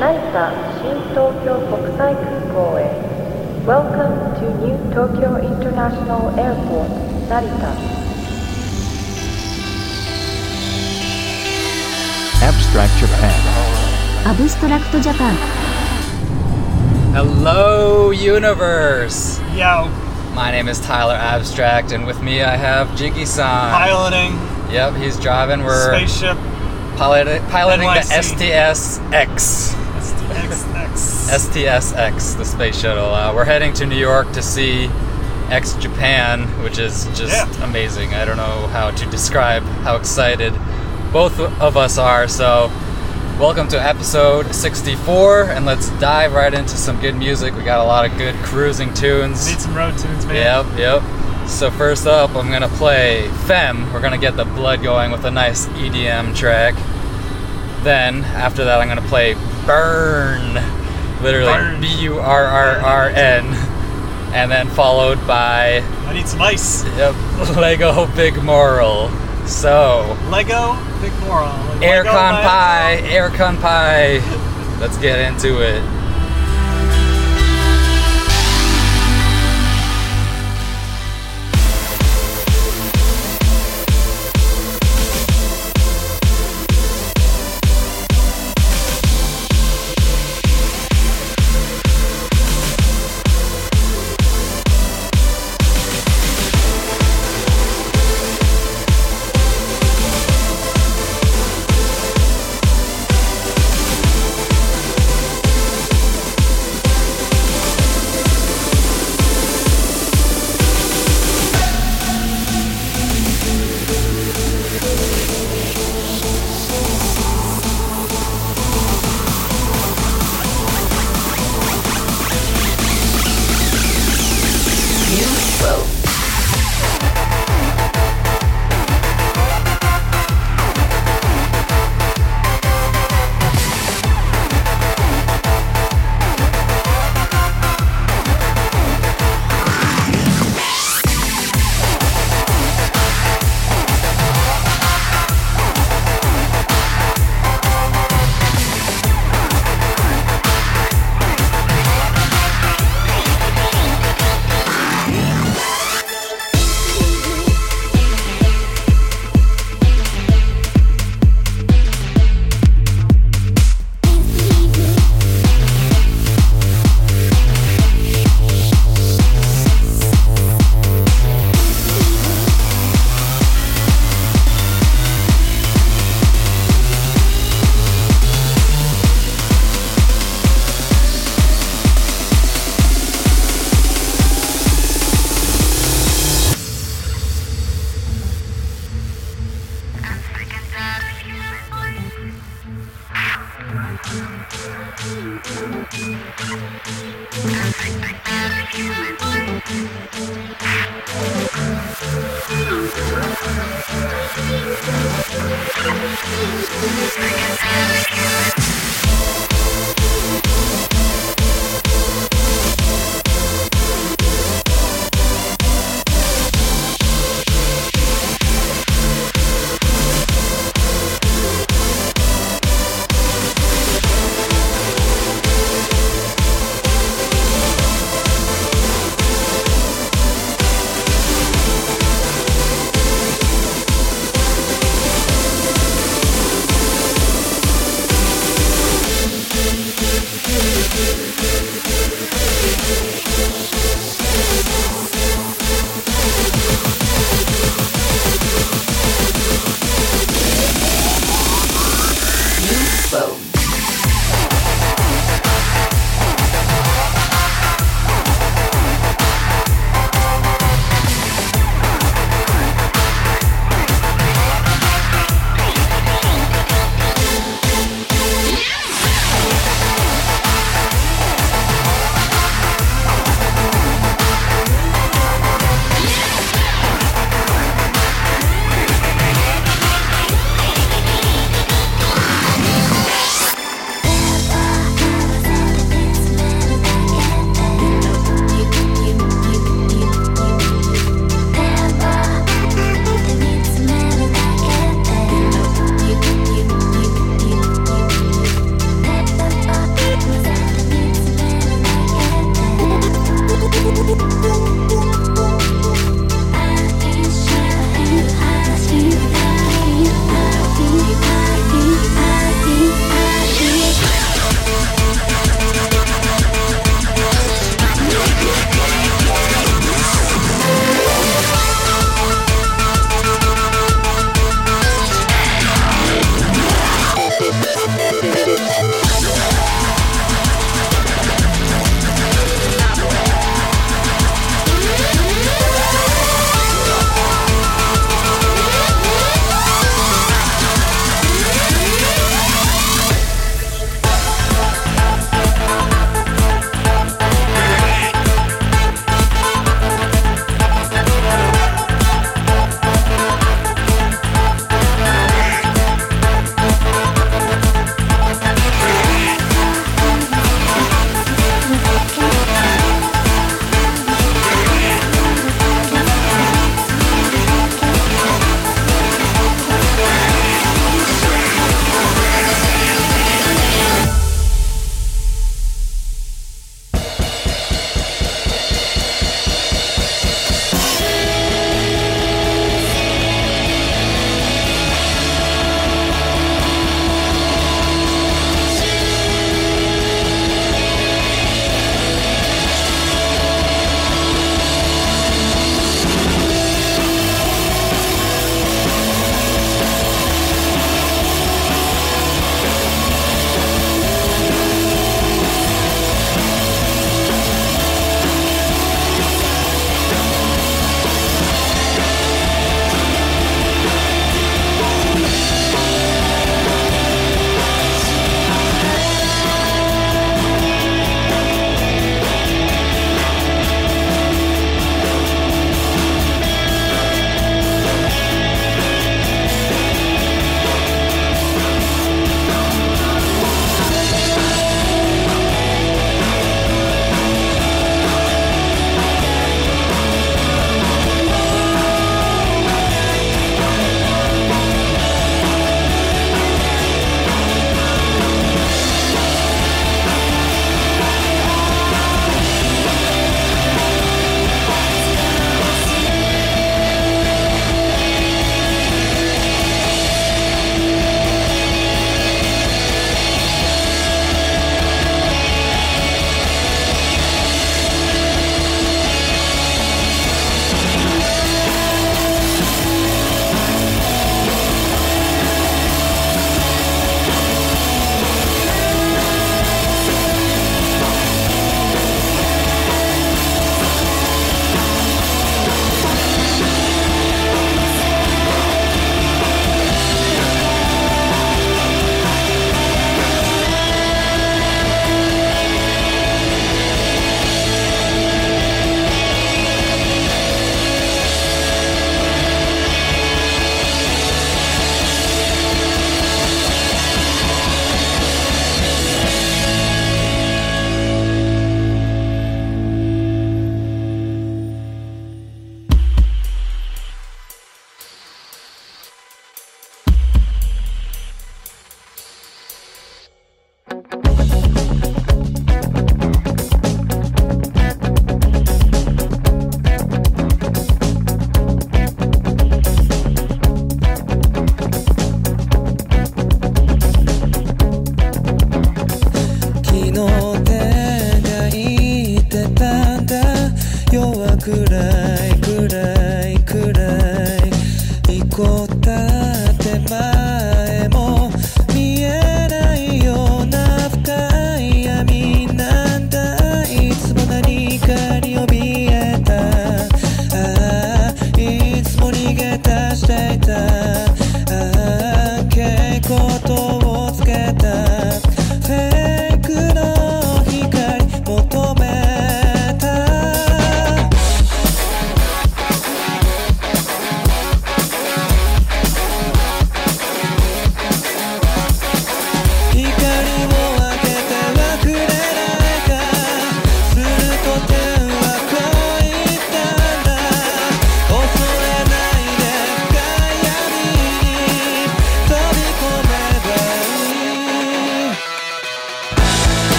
成田新東京国際空港へ Welcome to New Tokyo International Airport 成田 Abstract Japan. アブストラクトジャパン Hello, universe! Yo, My name is Tyler Abstract, and with me I have Jiggy san. piloting Yep, he's driving. We're spaceship pilot, piloting the NYC. STS-X. STS-X, the space shuttle. Uh, we're heading to New York to see X Japan, which is just Yeah. amazing. I don't know how to describe how excited both of us are. So, welcome to episode 64, and let's dive right into some good music. We got a lot of good cruising tunes. Need some road tunes, man. Yep, yep. So first up, I'm gonna play Femme. We're gonna get the blood going with a nice EDM track. Then after that, I'm gonna play Burn, literally Burn. B U R R R N, and then followed by I need some ice. yep, Lego Big Morl. So Lego, big morl. Like Aircon. Pie, Aircon Pie. Let's get into it.「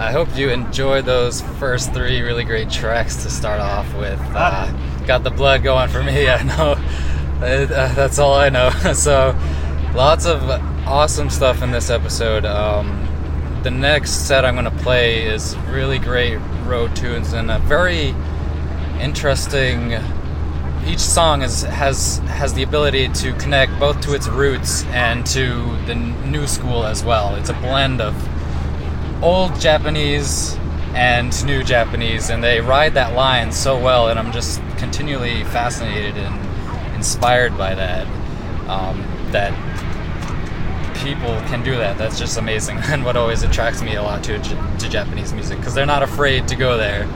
I hope you enjoyed those first three really great tracks to start off with. Uh, got the blood going for me, I know. Uh, that's all I know. so, lots of awesome stuff in this episode. Um, the next set I'm going to play is really great road tunes and a very interesting. Each song is, has has the ability to connect both to its roots and to the new school as well. It's a blend of old Japanese and new Japanese, and they ride that line so well, and I'm just continually fascinated and inspired by that. Um, that people can do that. That's just amazing, and what always attracts me a lot to to Japanese music because they're not afraid to go there.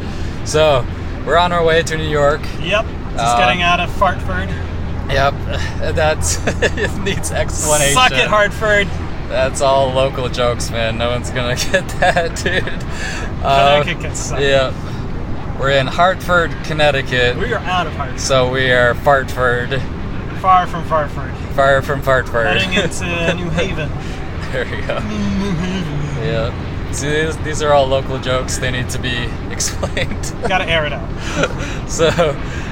So we're on our way to New York. Yep. Just Uh, getting out of Fartford. Yep, that's it needs explanation. Suck it, Hartford. That's all local jokes, man. No one's gonna get that, dude. Uh, Connecticut can suck. Yeah. We're in Hartford, Connecticut. We are out of Hartford. So we are Fartford, Far from Fartford. far from Fartford. Heading into New Haven. there we go. Yeah. See, these, these are all local jokes. They need to be explained. Gotta air it out. so,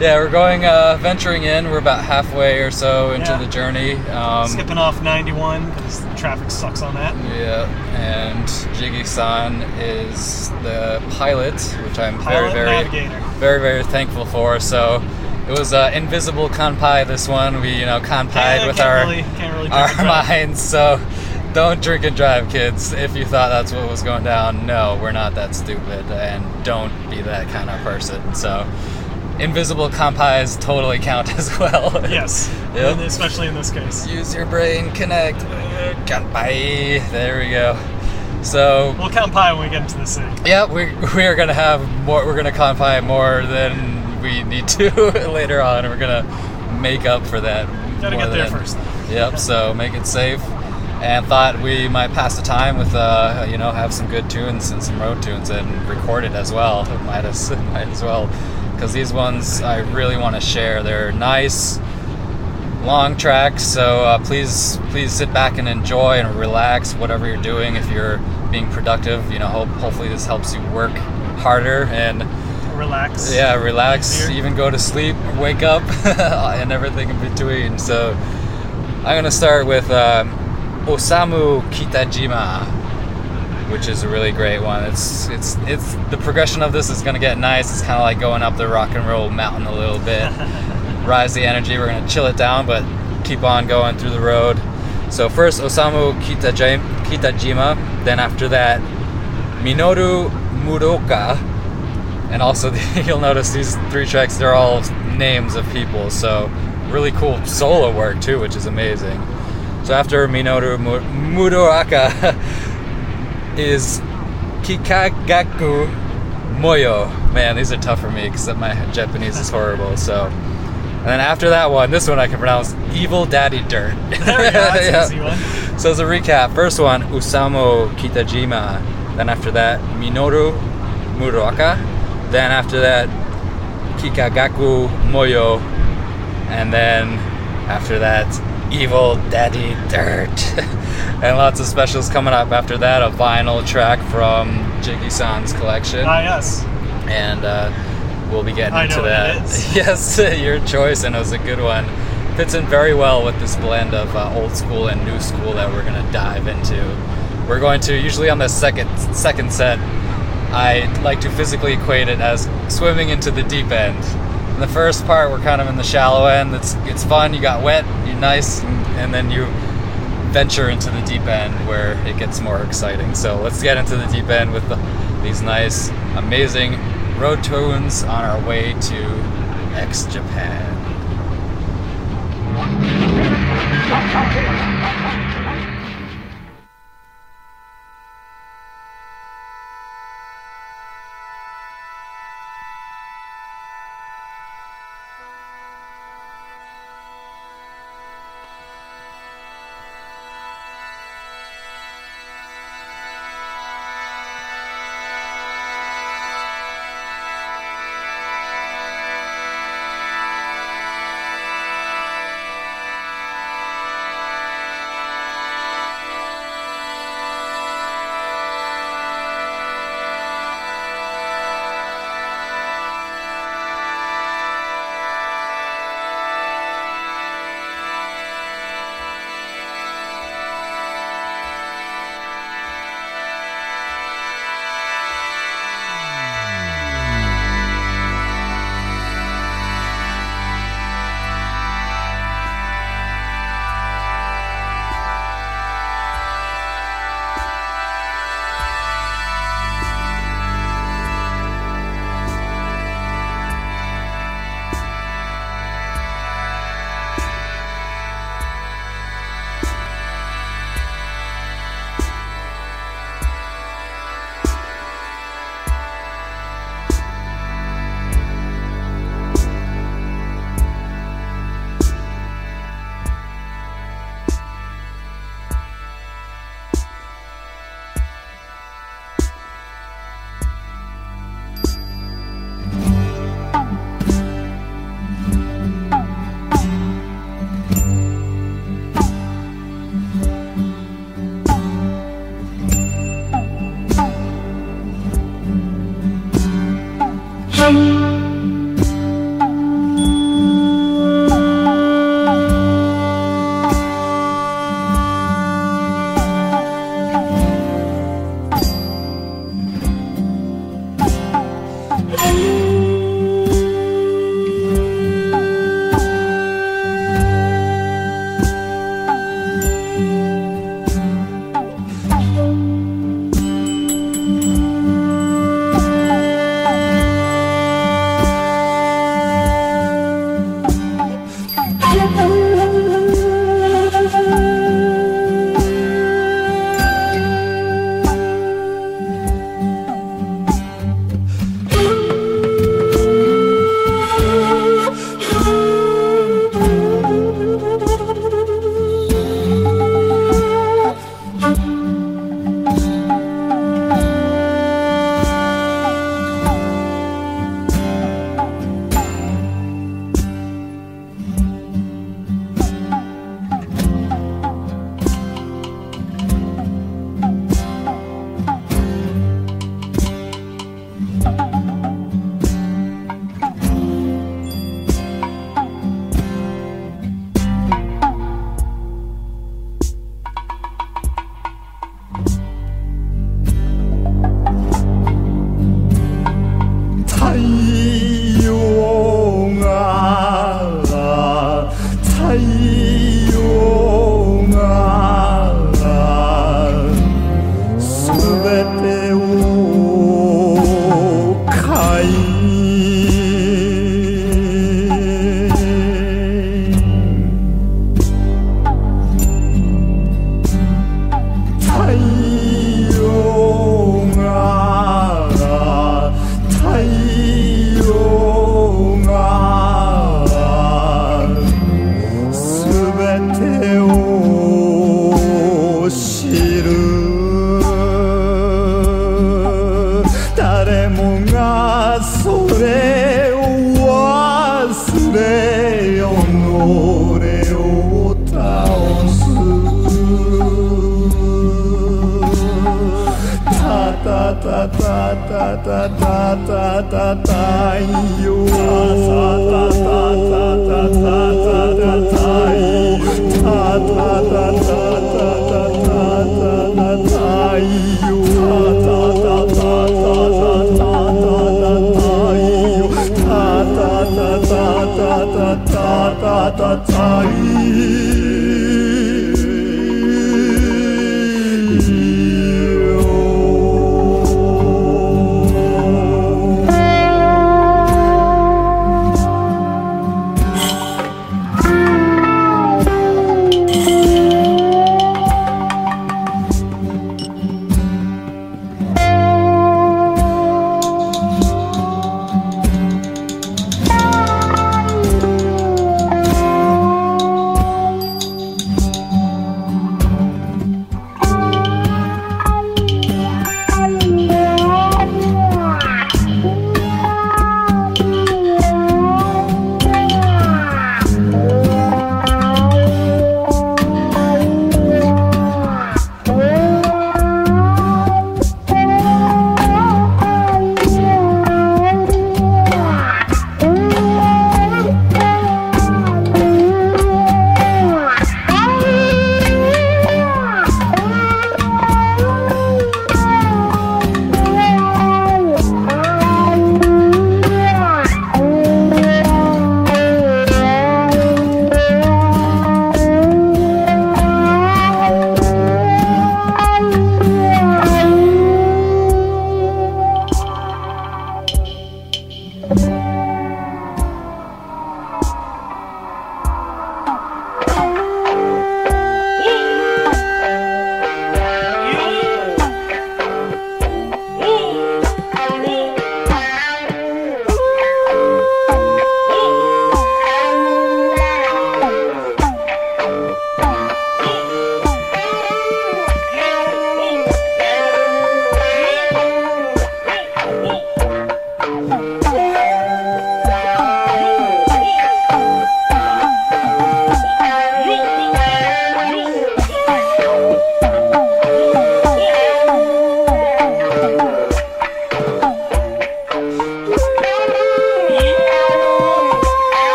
yeah, we're going uh, venturing in. We're about halfway or so into Yeah. the journey. Um, Skipping off 91 because the traffic sucks on that. Yeah, and Jiggy-san is the pilot, which I'm Pilot very, very, navigator. very, very thankful for. So it was uh, invisible kanpai. This one we, you know, kanpai Can't- with our really- really our minds. So don't drink and drive, kids. If you thought that's what was going down, no, we're not that stupid, and don't be that kind of person. So invisible kanpais totally count as well. Yes. Yep. And especially in this case. Use your brain, connect. Uh, Kanpai. There we go. So, We'll pie when we get into the city. yeah, we, we are to have more, we're going to kanpai more than we need to later on. We're to make up for that. Gotta get there first. Yep, so make it safe. And thought we might pass the time with, uh, you know, have some good tunes and some road tunes and record it as well. Might as, might as well. Because these ones I really want to share. They're nice, long tracks. So uh, please, please sit back and enjoy and relax whatever you're doing. If you're being productive, you know, hope, hopefully this helps you work harder and Relax. yeah, relax, even go to sleep, wake up, and everything in between. So I'm gonna start with um, Osamu Kitajima, which is a really great one. It's it's it's the progression of this is gonna get nice. It's kind of like going up the rock and roll mountain a little bit. Rise the energy. We're gonna chill it down, but keep on going through the road. So first Osamu Kitajima, Kitajima then after that Minoru Muroka and also you'll notice these three tracks they're all names of people. So really cool solo work too which is amazing. So after minoru Mu- muroaka is kikagaku moyo. Man these are tough for me because my japanese is horrible so. And then after that one this one i can pronounce evil daddy dirt. There we go. Yeah. so as a recap, first one Usamo Kitajima, then after that Minoru Muroaka, then after that Kikagaku Moyo, and then after that Evil Daddy Dirt. and lots of specials coming up after that, a vinyl track from Jiggy-san's collection Ah, yes. and uh, we'll be getting I into that. yes, your choice, and it was a good one. Fits in very well with this blend of uh, old school and new school that we're gonna dive into. We're going to usually on the second second set. I like to physically equate it as swimming into the deep end. In the first part, we're kind of in the shallow end. It's it's fun. You got wet. You're nice, and, and then you venture into the deep end where it gets more exciting. So let's get into the deep end with the, these nice, amazing road tunes on our way to X Japan.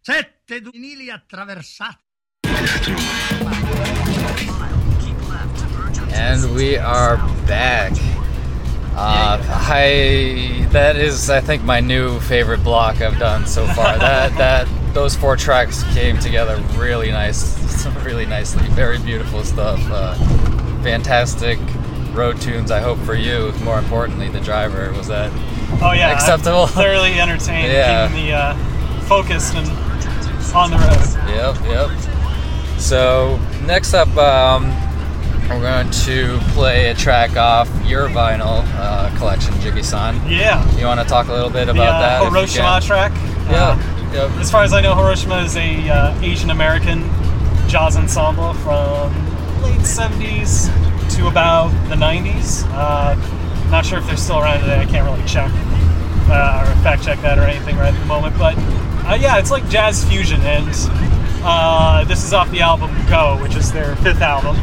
Sette dunili attraversati. And we are back. Uh, I that is I think my new favorite block I've done so far. that that those four tracks came together really nice, really nicely. Very beautiful stuff. Uh, fantastic road tunes. I hope for you. More importantly, the driver was that Oh yeah, I'm acceptable. thoroughly entertained, Yeah. keeping the uh, focused and on the road. Yep, yep. So next up, um, we're going to play a track off your vinyl uh, collection, Jiggy-san. Yeah, You want to talk a little bit the about uh, that? Hiroshima track. Yeah, Uh, yep. as far as I know, Hiroshima is a uh, Asian American jazz ensemble from late 70s to about the 90s. Uh, not sure if they're still around today. I can't really check uh, or fact check that or anything right at the moment. But uh, yeah, it's like jazz fusion, and uh, this is off the album Go, which is their fifth album.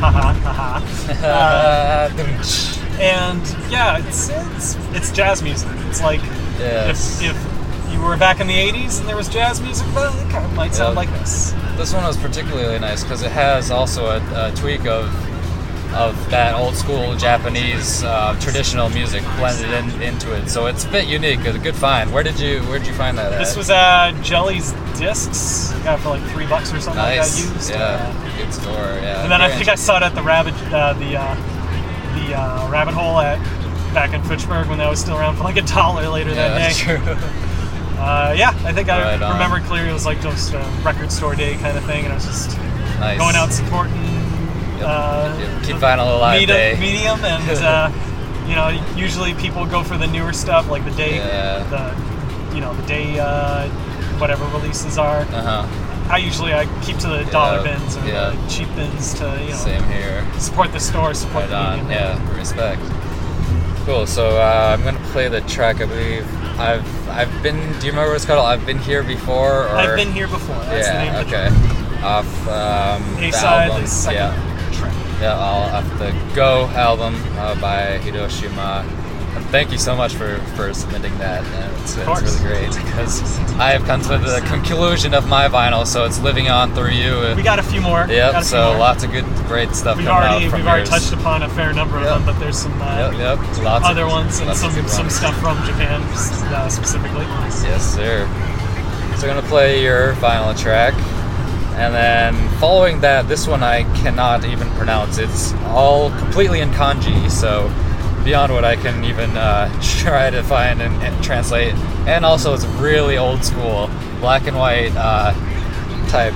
Haha, haha. Uh, and yeah, it's it's it's jazz music. It's like Yes. if if you were back in the '80s and there was jazz music, well, it kind of might sound Yeah. like this. This one was particularly nice because it has also a, a tweak of of that old school Japanese uh, traditional music blended in, into it. So it's a bit unique. It's a good find. Where did you Where did you find that? This at? was uh, Jelly's Discs. Got it for like three bucks or something nice. like that used. yeah, good store. Yeah. and then I think I saw it at the rabbit uh, the uh, the uh, rabbit hole at back in Fitchburg when that was still around for like a dollar later Yeah, that that's day. Uh, yeah, I think I Right on. remember clearly it was like just a record store day kind of thing, and I was just nice. going out supporting Yep. uh, Yep. Keep vinyl alive medium, day. medium and uh, you know usually people go for the newer stuff like the day Yeah. the you know the day uh, whatever releases are Uh huh. i usually i keep to the dollar Yeah, bins or yeah. the cheap bins to you know Same here. support the store support Right the on. medium. Yeah. Respect. Cool. So uh, I'm gonna play the track. I believe I've I've been. Do you remember what it's called? I've been here before. Or i've been here before that's the name yeah. of the Okay. Off um, the album. Yeah. track. Yeah. Off the Go album uh, by Hiroshima. Thank you so much for, for submitting that. And it's, it's really great because I have come to the conclusion of my vinyl, so it's living on through you. We got a few more. Yep. Got a few So more. lots of good, great stuff We've coming already out from we've already yours. touched upon a fair number of Yep. them, but there's some uh, Yep, yep. Lots other of, ones and some good some ones. stuff from Japan uh, specifically. Yes, sir. So I'm gonna play your vinyl track, and then following that, this one I cannot even pronounce. It's all completely in kanji, so beyond what I can even uh, try to find and, and translate. And also, it's really old school, black and white uh, type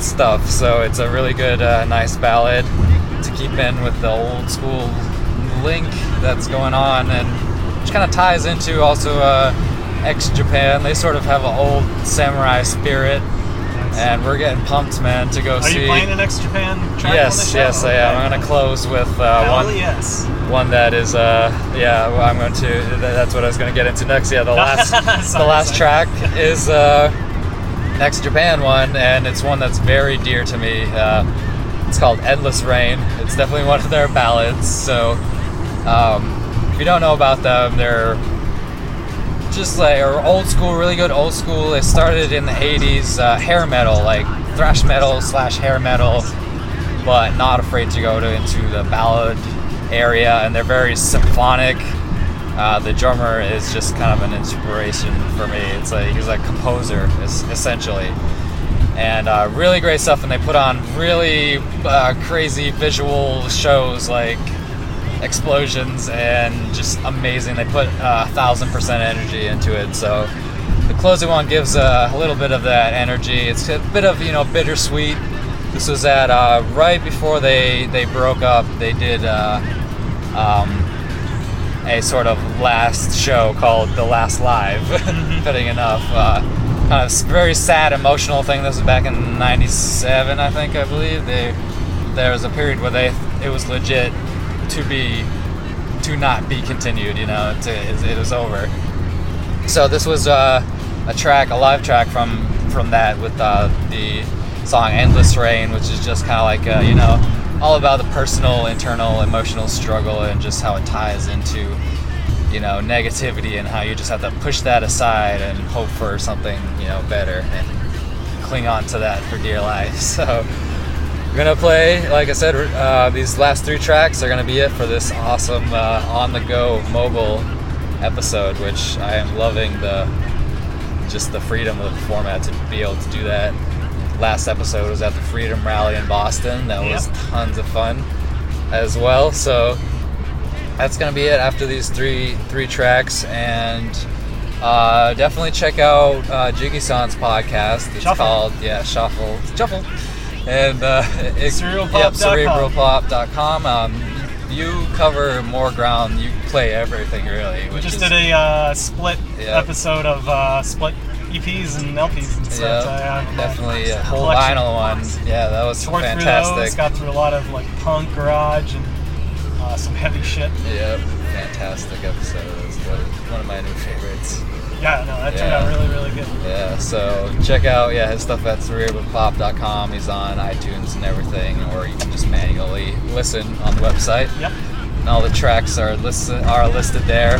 stuff. So it's a really good, uh, nice ballad to keep in with the old school link that's going on, and which kind of ties into also uh, X Japan. They sort of have an old samurai spirit, and we're getting pumped, man, to go Are see. you playing an X Japan track the Yes, yes, I am. Okay. I'm gonna close with uh, one yes. one that is uh yeah i'm going to that's what i was going to get into next yeah the last the last sorry. track is uh next japan one and it's one that's very dear to me uh it's called endless rain it's definitely one of their ballads so um if you don't know about them they're just like are old school really good old school It started in the 80s uh, hair metal like thrash metal slash hair metal but not afraid to go to into the ballad area, and they're very symphonic. Uh, the drummer is just kind of an inspiration for me. It's like he's a composer, essentially, and uh, really great stuff. And they put on really uh, crazy visual shows like explosions and just amazing. They put uh, a thousand percent energy into it. So the closing one gives a, a little bit of that energy. It's a bit of you know bittersweet. This was at uh, right before they they broke up. They did uh, um, a sort of last show called The Last Live. Fitting enough, uh, kind of very sad, emotional thing. This was back in '97, I think, I believe. They there was a period where they it was legit to be to not be continued. You know, to, it, it was over. So this was uh, a track, a live track from from that with uh, the song "Endless Rain," which is just kind of like uh, you know all about the personal, internal, emotional struggle and just how it ties into you know negativity and how you just have to push that aside and hope for something you know better and cling on to that for dear life. So we're gonna play, like I said, uh, these last three tracks are gonna be it for this awesome uh, on-the-go mobile episode, which I am loving the just the freedom of the format to be able to do that. Last episode was at the Freedom Rally in Boston. That was Yep. tons of fun as well. So that's gonna be it after these three three tracks and. Uh, definitely check out uh, Jiggy San's podcast. It's Shuffle. called yeah Shuffle Shuffle, and uh, it. Yep, cerebralpop.com. Um, you cover more ground. You play everything really. We just is, did a uh, split Yeah. episode of uh, split EPs and LPs and stuff. Yeah, definitely a whole vinyl one. Yeah, that was Tore through those, fantastic. got through a lot of like punk garage and uh, some heavy shit. Yep, fantastic episode. It was one one of my new favorites. Yeah, no, that turned out really, really good. Yeah, so check out yeah his stuff at cerebralpop.com. He's on iTunes and everything, or you can just manually listen on the website. Yep. and all the tracks are listed are listed there,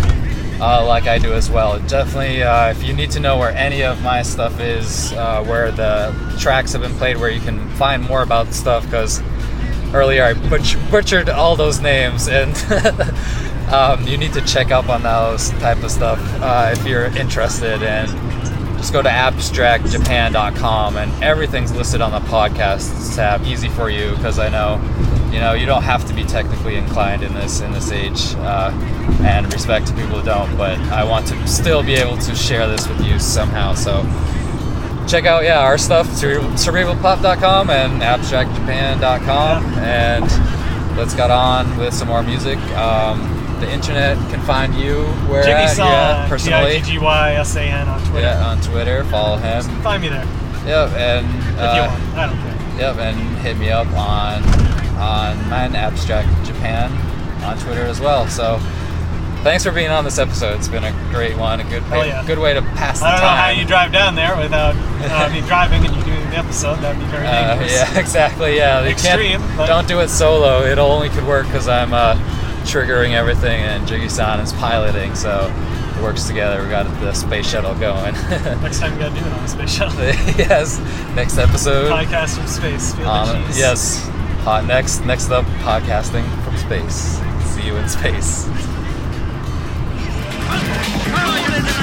uh, like I do as well. Definitely, uh, if you need to know where any of my stuff is, uh, where the tracks have been played, where you can find more about the stuff, because earlier I butch- butchered all those names, and um, you need to check up on those type of stuff uh, if you're interested. And just go to abstractjapan.com and everything's listed on the podcast tab easy for you because i know you know you don't have to be technically inclined in this in this age uh, and respect to people who don't but i want to still be able to share this with you somehow so check out yeah our stuff cere- cerebralpop.com and abstractjapan.com and let's get on with some more music um, the internet can find you where Jiggy at, yeah, personally G-I-G-G-Y-S-A-N on Twitter. yeah, on Twitter. Follow him. Find me there Yep, and if you uh, want. I don't care. yep, and hit me up on on mine Abstract Japan on Twitter as well. So, thanks for being on this episode. It's been a great one, a good yeah. good way to pass the time. I don't know how time. you drive down there without uh, me driving and you doing the episode. That'd be very Uh, dangerous. yeah, exactly. Yeah, you Extreme, can't. but- Don't do it solo. It only could work because I'm uh, triggering everything and Jiggy-san is piloting. So it works together. We got the space shuttle going. Next time you gotta do it on the space shuttle. yes. Next episode. Podcast from space. Feel the Um, cheese. yes. Hot next next up podcasting from space. See you in space.「